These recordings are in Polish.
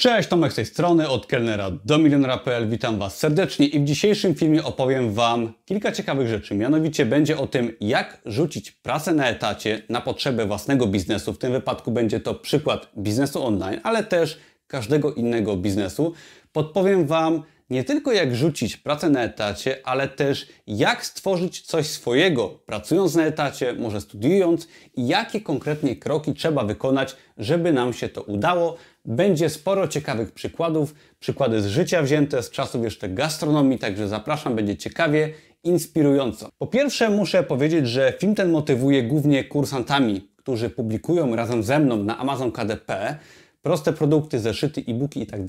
Cześć, Tomek z tej strony, od kelnera do milionera.pl. Witam Was serdecznie i w dzisiejszym filmie opowiem Wam kilka ciekawych rzeczy. Mianowicie będzie o tym, jak rzucić pracę na etacie na potrzebę własnego biznesu. W tym wypadku będzie to przykład biznesu online, ale też każdego innego biznesu. Podpowiem Wam nie tylko jak rzucić pracę na etacie, ale też jak stworzyć coś swojego, pracując na etacie, może studiując i jakie konkretnie kroki trzeba wykonać, żeby nam się to udało. Będzie sporo ciekawych przykładów, przykłady z życia wzięte z czasów jeszcze gastronomii, także zapraszam, będzie ciekawie, inspirująco. Po pierwsze muszę powiedzieć, że film ten motywuje głównie kursantami, którzy publikują razem ze mną na Amazon KDP proste produkty, zeszyty, e-booki i tak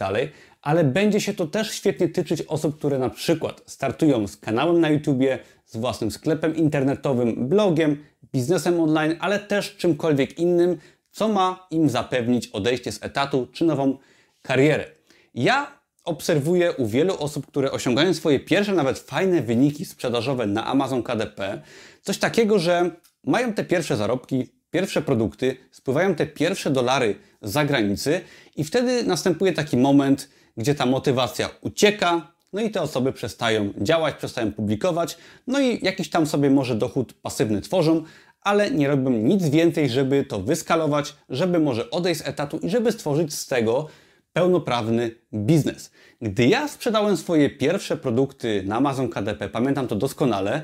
ale będzie się to też świetnie tyczyć osób, które na przykład startują z kanałem na YouTubie, z własnym sklepem internetowym, blogiem, biznesem online, ale też czymkolwiek innym, co ma im zapewnić odejście z etatu czy nową karierę. Ja obserwuję u wielu osób, które osiągają swoje pierwsze, nawet fajne wyniki sprzedażowe na Amazon KDP, coś takiego, że mają te pierwsze zarobki, pierwsze produkty, spływają te pierwsze dolary z zagranicy i wtedy następuje taki moment, gdzie ta motywacja ucieka, no i te osoby przestają działać, przestają publikować, no i jakiś tam sobie może dochód pasywny tworzą, ale nie robią nic więcej, żeby to wyskalować, żeby może odejść z etatu i żeby stworzyć z tego pełnoprawny biznes. Gdy ja sprzedałem swoje pierwsze produkty na Amazon KDP, pamiętam to doskonale,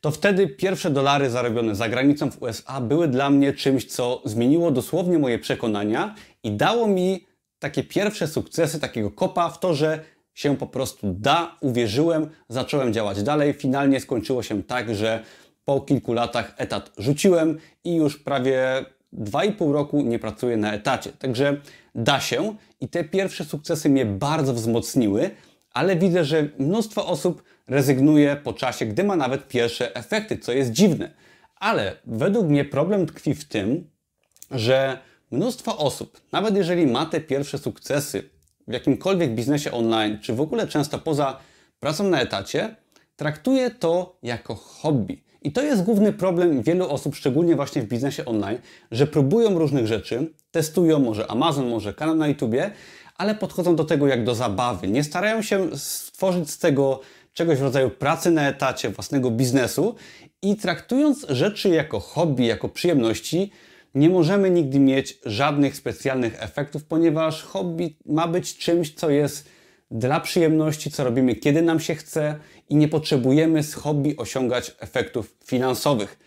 to wtedy pierwsze dolary zarobione za granicą w USA były dla mnie czymś, co zmieniło dosłownie moje przekonania i dało mi takie pierwsze sukcesy, takiego kopa w to, że się po prostu da, uwierzyłem, zacząłem działać dalej. Finalnie skończyło się tak, że po kilku latach etat rzuciłem i już prawie 2,5 roku nie pracuję na etacie. Także da się i te pierwsze sukcesy mnie bardzo wzmocniły, ale widzę, że mnóstwo osób rezygnuje po czasie, gdy ma nawet pierwsze efekty, co jest dziwne. Ale według mnie problem tkwi w tym, że mnóstwo osób, nawet jeżeli ma te pierwsze sukcesy w jakimkolwiek biznesie online, czy w ogóle często poza pracą na etacie, traktuje to jako hobby. I to jest główny problem wielu osób, szczególnie właśnie w biznesie online, że próbują różnych rzeczy, testują może Amazon, może kanał na YouTubie, ale podchodzą do tego jak do zabawy. Nie starają się stworzyć z tego czegoś w rodzaju pracy na etacie, własnego biznesu i traktując rzeczy jako hobby, jako przyjemności, nie możemy nigdy mieć żadnych specjalnych efektów, ponieważ hobby ma być czymś, co jest dla przyjemności, co robimy kiedy nam się chce i nie potrzebujemy z hobby osiągać efektów finansowych.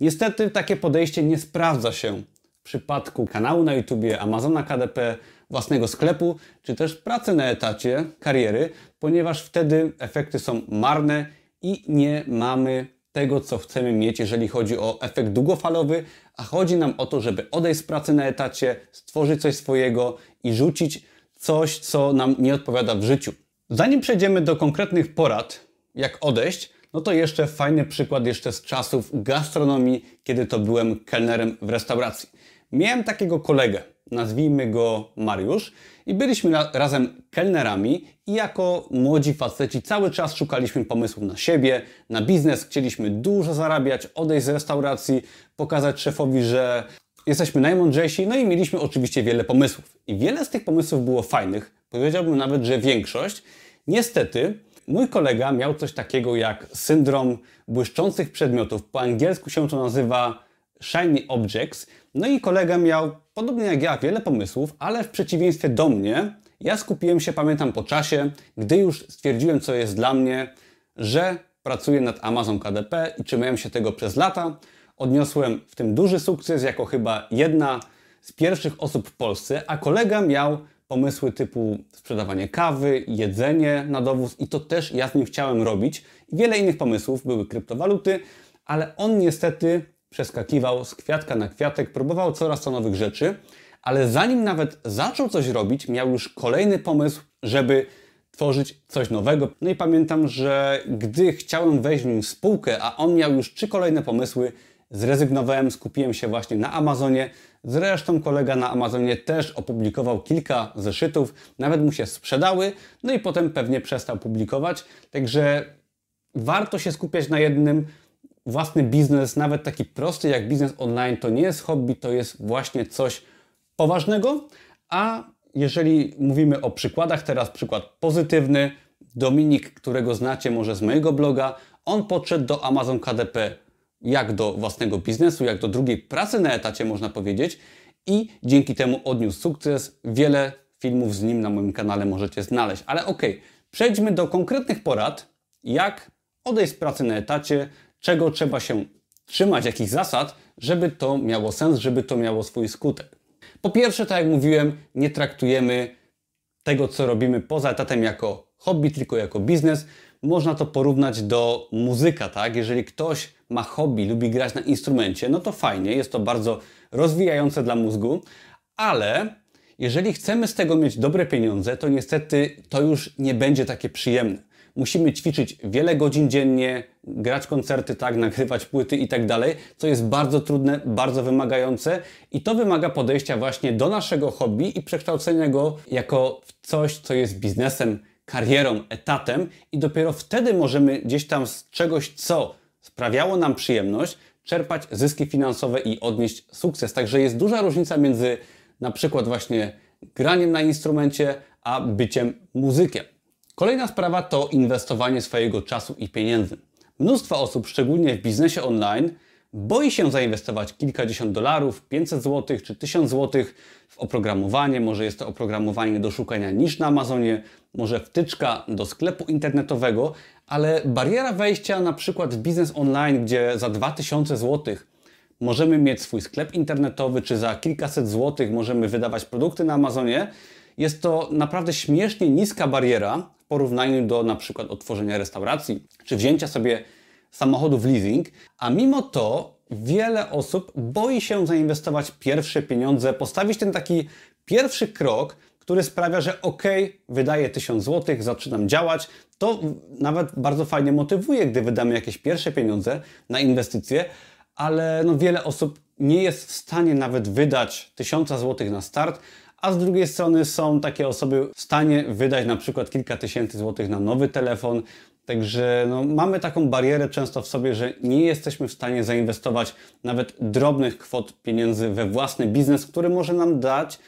Niestety takie podejście nie sprawdza się w przypadku kanału na YouTube, Amazona KDP, własnego sklepu, czy też pracy na etacie, kariery, ponieważ wtedy efekty są marne i nie mamy tego, co chcemy mieć, jeżeli chodzi o efekt długofalowy, a chodzi nam o to, żeby odejść z pracy na etacie, stworzyć coś swojego i rzucić coś, co nam nie odpowiada w życiu. Zanim przejdziemy do konkretnych porad, jak odejść, no to jeszcze fajny przykład jeszcze z czasów gastronomii, kiedy to byłem kelnerem w restauracji. Miałem takiego kolegę, nazwijmy go Mariusz, i byliśmy razem kelnerami i jako młodzi faceci cały czas szukaliśmy pomysłów na siebie, na biznes, chcieliśmy dużo zarabiać, odejść z restauracji, pokazać szefowi, że jesteśmy najmądrzejsi, no i mieliśmy oczywiście wiele pomysłów. I wiele z tych pomysłów było fajnych, powiedziałbym nawet, że większość. Niestety, mój kolega miał coś takiego jak syndrom błyszczących przedmiotów. Po angielsku się to nazywa shiny objects. No i kolega miał, podobnie jak ja, wiele pomysłów, ale w przeciwieństwie do mnie, ja skupiłem się, pamiętam po czasie, gdy już stwierdziłem, co jest dla mnie, że pracuję nad Amazon KDP i trzymałem się tego przez lata. Odniosłem w tym duży sukces jako chyba jedna z pierwszych osób w Polsce, a kolega miał pomysły typu sprzedawanie kawy, jedzenie na dowóz i to też ja z nim chciałem robić. Wiele innych pomysłów, były kryptowaluty, ale on niestety przeskakiwał z kwiatka na kwiatek, próbował coraz to nowych rzeczy, ale zanim nawet zaczął coś robić, miał już kolejny pomysł, żeby tworzyć coś nowego. No i pamiętam, że gdy chciałem wejść w nim spółkę, a on miał już trzy kolejne pomysły, zrezygnowałem, skupiłem się właśnie na Amazonie. Zresztą kolega na Amazonie też opublikował kilka zeszytów, nawet mu się sprzedały, no i potem pewnie przestał publikować. Także warto się skupiać na jednym. Własny biznes, nawet taki prosty jak biznes online, to nie jest hobby, to jest właśnie coś poważnego. A jeżeli mówimy o przykładach, teraz przykład pozytywny. Dominik, którego znacie może z mojego bloga, on podszedł do Amazon KDP jak do własnego biznesu, jak do drugiej pracy na etacie, można powiedzieć, i dzięki temu odniósł sukces. Wiele filmów z nim na moim kanale możecie znaleźć. Ale ok, przejdźmy do konkretnych porad, jak odejść z pracy na etacie, czego trzeba się trzymać, jakich zasad, żeby to miało sens, żeby to miało swój skutek. Po pierwsze, tak jak mówiłem, nie traktujemy tego, co robimy poza etatem jako hobby, tylko jako biznes. Można to porównać do muzyka, tak? Jeżeli ktoś ma hobby, lubi grać na instrumencie, no to fajnie, jest to bardzo rozwijające dla mózgu, ale jeżeli chcemy z tego mieć dobre pieniądze, to niestety to już nie będzie takie przyjemne. Musimy ćwiczyć wiele godzin dziennie, grać koncerty, tak, nagrywać płyty i tak dalej, co jest bardzo trudne, bardzo wymagające i to wymaga podejścia właśnie do naszego hobby i przekształcenia go jako coś, co jest biznesem, karierą, etatem i dopiero wtedy możemy gdzieś tam z czegoś, co sprawiało nam przyjemność, czerpać zyski finansowe i odnieść sukces. Także jest duża różnica między na przykład właśnie graniem na instrumencie, a byciem muzykiem. Kolejna sprawa to inwestowanie swojego czasu i pieniędzy. Mnóstwo osób, szczególnie w biznesie online, boi się zainwestować kilkadziesiąt dolarów, 500 zł czy 1000 zł w oprogramowanie. Może jest to oprogramowanie do szukania niż na Amazonie, może wtyczka do sklepu internetowego, ale bariera wejścia na przykład w biznes online, gdzie za 2000 zł możemy mieć swój sklep internetowy, czy za kilkaset złotych możemy wydawać produkty na Amazonie, jest to naprawdę śmiesznie niska bariera w porównaniu do na przykład otworzenia restauracji, czy wzięcia sobie samochodu w leasing, a mimo to wiele osób boi się zainwestować pierwsze pieniądze, postawić ten taki pierwszy krok, który sprawia, że ok, wydaję 1000 zł, zaczynam działać. To nawet bardzo fajnie motywuje, gdy wydamy jakieś pierwsze pieniądze na inwestycje, ale no wiele osób nie jest w stanie nawet wydać 1000 zł na start, a z drugiej strony są takie osoby w stanie wydać na przykład kilka tysięcy złotych na nowy telefon. Także no, mamy taką barierę często w sobie, że nie jesteśmy w stanie zainwestować nawet drobnych kwot pieniędzy we własny biznes, który może nam dać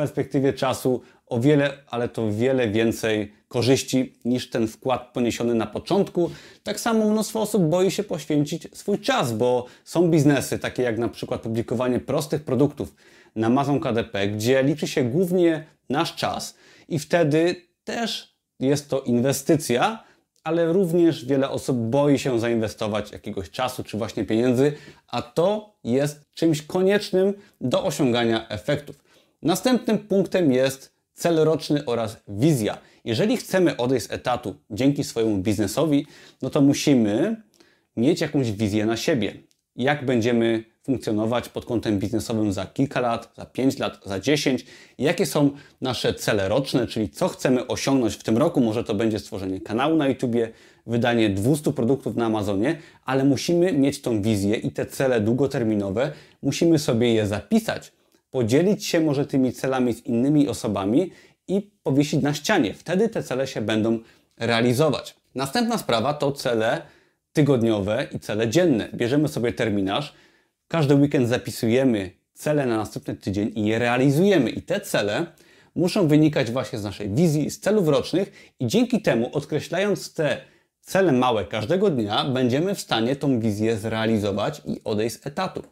perspektywie czasu o wiele, ale to wiele więcej korzyści niż ten wkład poniesiony na początku. Tak samo mnóstwo osób boi się poświęcić swój czas, bo są biznesy takie jak na przykład publikowanie prostych produktów na Amazon KDP, gdzie liczy się głównie nasz czas i wtedy też jest to inwestycja, ale również wiele osób boi się zainwestować jakiegoś czasu czy właśnie pieniędzy, a to jest czymś koniecznym do osiągania efektów. Następnym punktem jest cel roczny oraz wizja. Jeżeli chcemy odejść z etatu dzięki swojemu biznesowi, no to musimy mieć jakąś wizję na siebie. Jak będziemy funkcjonować pod kątem biznesowym za kilka lat, za 5 lat, za 10, jakie są nasze cele roczne, czyli co chcemy osiągnąć w tym roku. Może to będzie stworzenie kanału na YouTubie, wydanie 200 produktów na Amazonie, ale musimy mieć tą wizję i te cele długoterminowe, musimy sobie je zapisać, podzielić się może tymi celami z innymi osobami i powiesić na ścianie. Wtedy te cele się będą realizować. Następna sprawa to cele tygodniowe i cele dzienne. Bierzemy sobie terminarz, każdy weekend zapisujemy cele na następny tydzień i je realizujemy. I te cele muszą wynikać właśnie z naszej wizji, z celów rocznych i dzięki temu, odkreślając te cele małe każdego dnia, będziemy w stanie tą wizję zrealizować i odejść z etatu.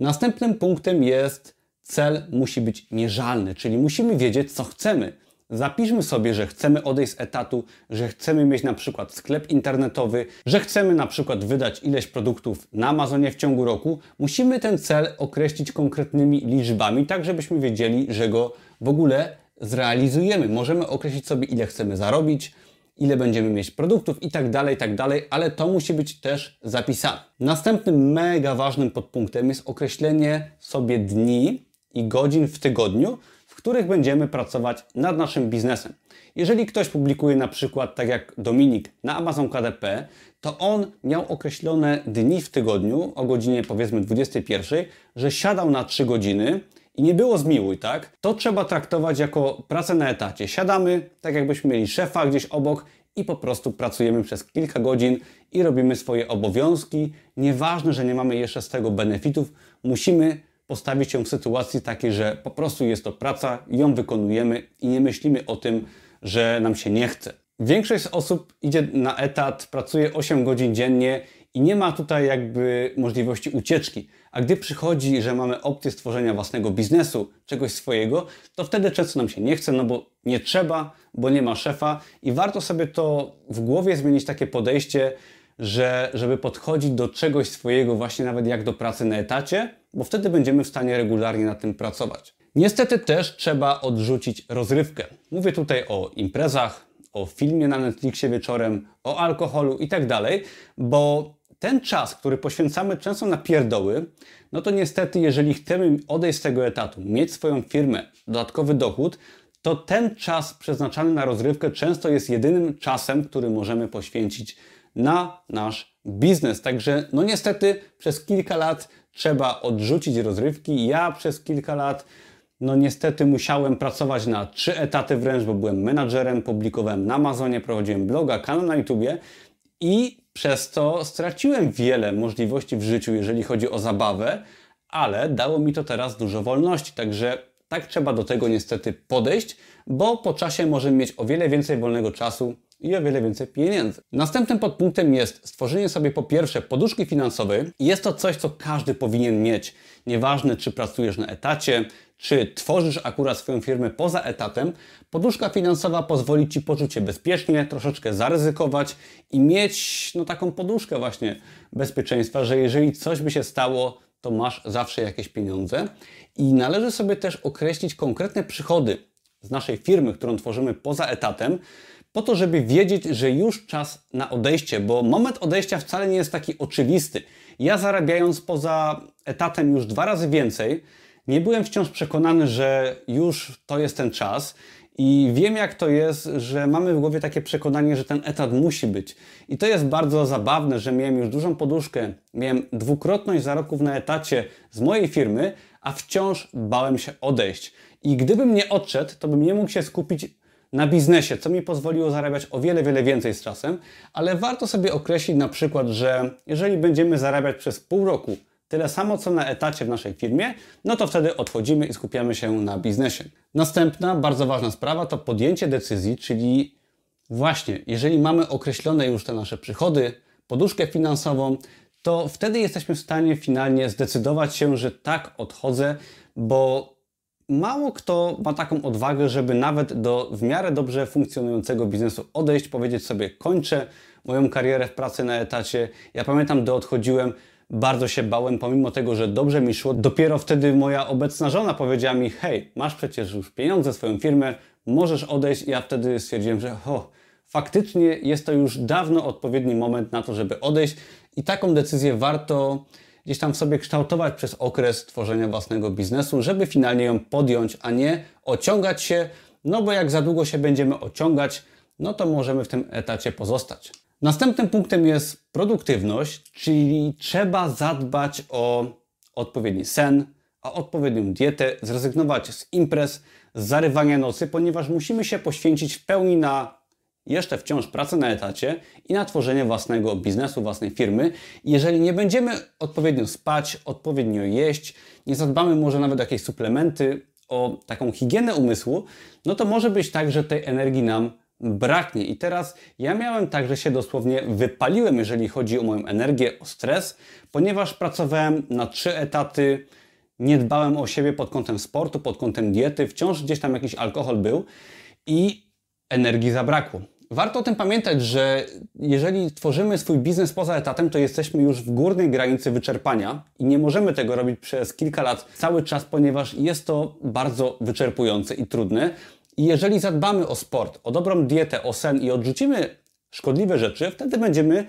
Następnym punktem jest cel musi być mierzalny, czyli musimy wiedzieć, co chcemy. Zapiszmy sobie, że chcemy odejść z etatu, że chcemy mieć na przykład sklep internetowy, że chcemy na przykład wydać ileś produktów na Amazonie w ciągu roku. Musimy ten cel określić konkretnymi liczbami, tak żebyśmy wiedzieli, że go w ogóle zrealizujemy. Możemy określić sobie, ile chcemy zarobić, ile będziemy mieć produktów i tak dalej, tak dalej, ale to musi być też zapisane. Następnym mega ważnym podpunktem jest określenie sobie dni i godzin w tygodniu, których będziemy pracować nad naszym biznesem. Jeżeli ktoś publikuje na przykład, tak jak Dominik, na Amazon KDP, to on miał określone dni w tygodniu o godzinie powiedzmy 21, że siadał na 3 godziny i nie było zmiłuj, tak? To trzeba traktować jako pracę na etacie. Siadamy, tak jakbyśmy mieli szefa gdzieś obok i po prostu pracujemy przez kilka godzin i robimy swoje obowiązki. Nieważne, że nie mamy jeszcze z tego benefitów, musimy postawić ją w sytuacji takiej, że po prostu jest to praca, ją wykonujemy i nie myślimy o tym, że nam się nie chce. Większość osób idzie na etat, pracuje 8 godzin dziennie i nie ma tutaj jakby możliwości ucieczki. A gdy przychodzi, że mamy opcję stworzenia własnego biznesu, czegoś swojego, to wtedy często nam się nie chce, no bo nie trzeba, bo nie ma szefa i warto sobie to w głowie zmienić takie podejście, że żeby podchodzić do czegoś swojego właśnie nawet jak do pracy na etacie, bo wtedy będziemy w stanie regularnie nad tym pracować. Niestety też trzeba odrzucić rozrywkę. Mówię tutaj o imprezach, o filmie na Netflixie wieczorem, o alkoholu i tak dalej, bo ten czas, który poświęcamy często na pierdoły, no to niestety, jeżeli chcemy odejść z tego etatu, mieć swoją firmę, dodatkowy dochód, to ten czas przeznaczany na rozrywkę często jest jedynym czasem, który możemy poświęcić na nasz biznes. Także, no niestety, przez kilka lat trzeba odrzucić rozrywki. Ja przez kilka lat, no niestety, musiałem pracować na trzy etaty wręcz, bo byłem menadżerem, publikowałem na Amazonie, prowadziłem bloga, kanał na YouTubie i przez to straciłem wiele możliwości w życiu, jeżeli chodzi o zabawę, ale dało mi to teraz dużo wolności. Także tak trzeba do tego niestety podejść, bo po czasie możemy mieć o wiele więcej wolnego czasu i o wiele więcej pieniędzy. Następnym podpunktem jest stworzenie sobie po pierwsze poduszki finansowej. Jest to coś, co każdy powinien mieć. Nieważne, czy pracujesz na etacie, czy tworzysz akurat swoją firmę poza etatem, poduszka finansowa pozwoli Ci poczuć się bezpiecznie, troszeczkę zaryzykować i mieć no, taką poduszkę właśnie bezpieczeństwa, że jeżeli coś by się stało, to masz zawsze jakieś pieniądze. I należy sobie też określić konkretne przychody z naszej firmy, którą tworzymy poza etatem, po to, żeby wiedzieć, że już czas na odejście, bo moment odejścia wcale nie jest taki oczywisty. Ja zarabiając poza etatem już dwa razy więcej, nie byłem wciąż przekonany, że już to jest ten czas. I wiem, jak to jest, że mamy w głowie takie przekonanie, że ten etat musi być. I to jest bardzo zabawne, że miałem już dużą poduszkę, miałem dwukrotność zarobków na etacie z mojej firmy, a wciąż bałem się odejść. I gdybym nie odszedł, to bym nie mógł się skupić na biznesie, co mi pozwoliło zarabiać o wiele, wiele więcej z czasem, ale warto sobie określić na przykład, że jeżeli będziemy zarabiać przez pół roku tyle samo co na etacie w naszej firmie, no to wtedy odchodzimy i skupiamy się na biznesie. Następna bardzo ważna sprawa to podjęcie decyzji, czyli właśnie, jeżeli mamy określone już te nasze przychody, poduszkę finansową, to wtedy jesteśmy w stanie finalnie zdecydować się, że tak odchodzę, bo mało kto ma taką odwagę, żeby nawet do w miarę dobrze funkcjonującego biznesu odejść, powiedzieć sobie kończę moją karierę w pracy na etacie. Ja pamiętam, gdy odchodziłem, bardzo się bałem, pomimo tego, że dobrze mi szło. Dopiero wtedy moja obecna żona powiedziała mi: Hej, masz przecież już pieniądze, swoją firmę, możesz odejść. I ja wtedy stwierdziłem, że ho, faktycznie jest to już dawno odpowiedni moment na to, żeby odejść. I taką decyzję warto gdzieś tam w sobie kształtować przez okres tworzenia własnego biznesu, żeby finalnie ją podjąć, a nie ociągać się, no bo jak za długo się będziemy ociągać, no to możemy w tym etacie pozostać. Następnym punktem jest produktywność, czyli trzeba zadbać o odpowiedni sen, o odpowiednią dietę, zrezygnować z imprez, z zarywania nocy, ponieważ musimy się poświęcić w pełni na jeszcze wciąż pracę na etacie i na tworzenie własnego biznesu, własnej firmy. Jeżeli nie będziemy odpowiednio spać, odpowiednio jeść, nie zadbamy może nawet o jakieś suplementy, o taką higienę umysłu, no to może być tak, że tej energii nam braknie. I teraz ja miałem tak, że się dosłownie wypaliłem, jeżeli chodzi o moją energię, o stres, ponieważ pracowałem na trzy etaty, nie dbałem o siebie pod kątem sportu, pod kątem diety, wciąż gdzieś tam jakiś alkohol był i energii zabrakło. Warto o tym pamiętać, że jeżeli tworzymy swój biznes poza etatem, to jesteśmy już w górnej granicy wyczerpania i nie możemy tego robić przez kilka lat cały czas, ponieważ jest to bardzo wyczerpujące i trudne. I jeżeli zadbamy o sport, o dobrą dietę, o sen i odrzucimy szkodliwe rzeczy, wtedy będziemy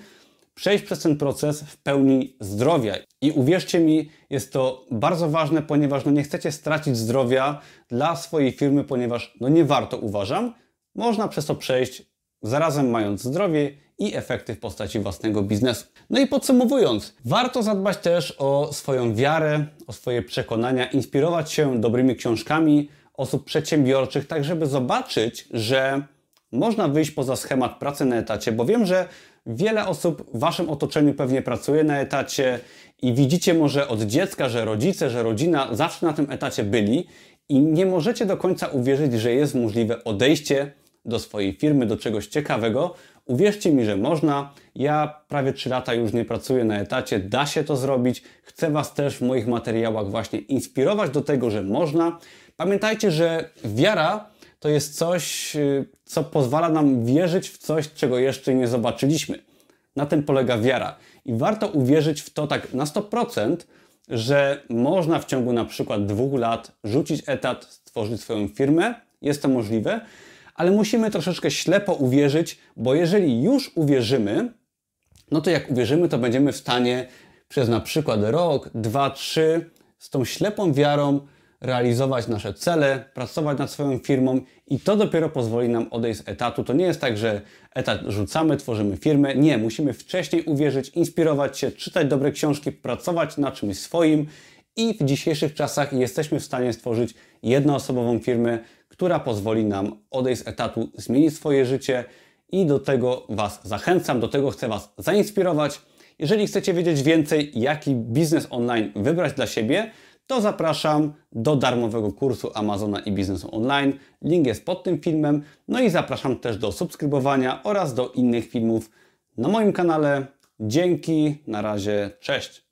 przejść przez ten proces w pełni zdrowia. I uwierzcie mi, jest to bardzo ważne, ponieważ no nie chcecie stracić zdrowia dla swojej firmy, ponieważ no nie warto, uważam. Można przez to przejść, zarazem mając zdrowie i efekty w postaci własnego biznesu. No i podsumowując, warto zadbać też o swoją wiarę, o swoje przekonania, inspirować się dobrymi książkami, osób przedsiębiorczych, tak żeby zobaczyć, że można wyjść poza schemat pracy na etacie, bo wiem, że wiele osób w Waszym otoczeniu pewnie pracuje na etacie i widzicie może od dziecka, że rodzice, że rodzina zawsze na tym etacie byli i nie możecie do końca uwierzyć, że jest możliwe odejście do swojej firmy, do czegoś ciekawego. Uwierzcie mi, że można. Ja prawie 3 lata już nie pracuję na etacie, da się to zrobić. Chcę Was też w moich materiałach właśnie inspirować do tego, że można. Pamiętajcie, że wiara to jest coś, y, co pozwala nam wierzyć w coś, czego jeszcze nie zobaczyliśmy. Na tym polega wiara. I warto uwierzyć w to tak na 100%, że można w ciągu na przykład dwóch lat rzucić etat, stworzyć swoją firmę. Jest to możliwe, ale musimy troszeczkę ślepo uwierzyć, bo jeżeli już uwierzymy, no to jak uwierzymy, to będziemy w stanie przez na przykład rok, dwa, trzy z tą ślepą wiarą realizować nasze cele, pracować nad swoją firmą i to dopiero pozwoli nam odejść z etatu. To nie jest tak, że etat rzucamy, tworzymy firmę. Nie, musimy wcześniej uwierzyć, inspirować się, czytać dobre książki, pracować na czymś swoim i w dzisiejszych czasach jesteśmy w stanie stworzyć jednoosobową firmę, która pozwoli nam odejść z etatu, zmienić swoje życie i do tego Was zachęcam, do tego chcę Was zainspirować. Jeżeli chcecie wiedzieć więcej, jaki biznes online wybrać dla siebie, to zapraszam do darmowego kursu Amazona i biznesu online. Link jest pod tym filmem. No i zapraszam też do subskrybowania oraz do innych filmów na moim kanale. Dzięki, na razie, cześć.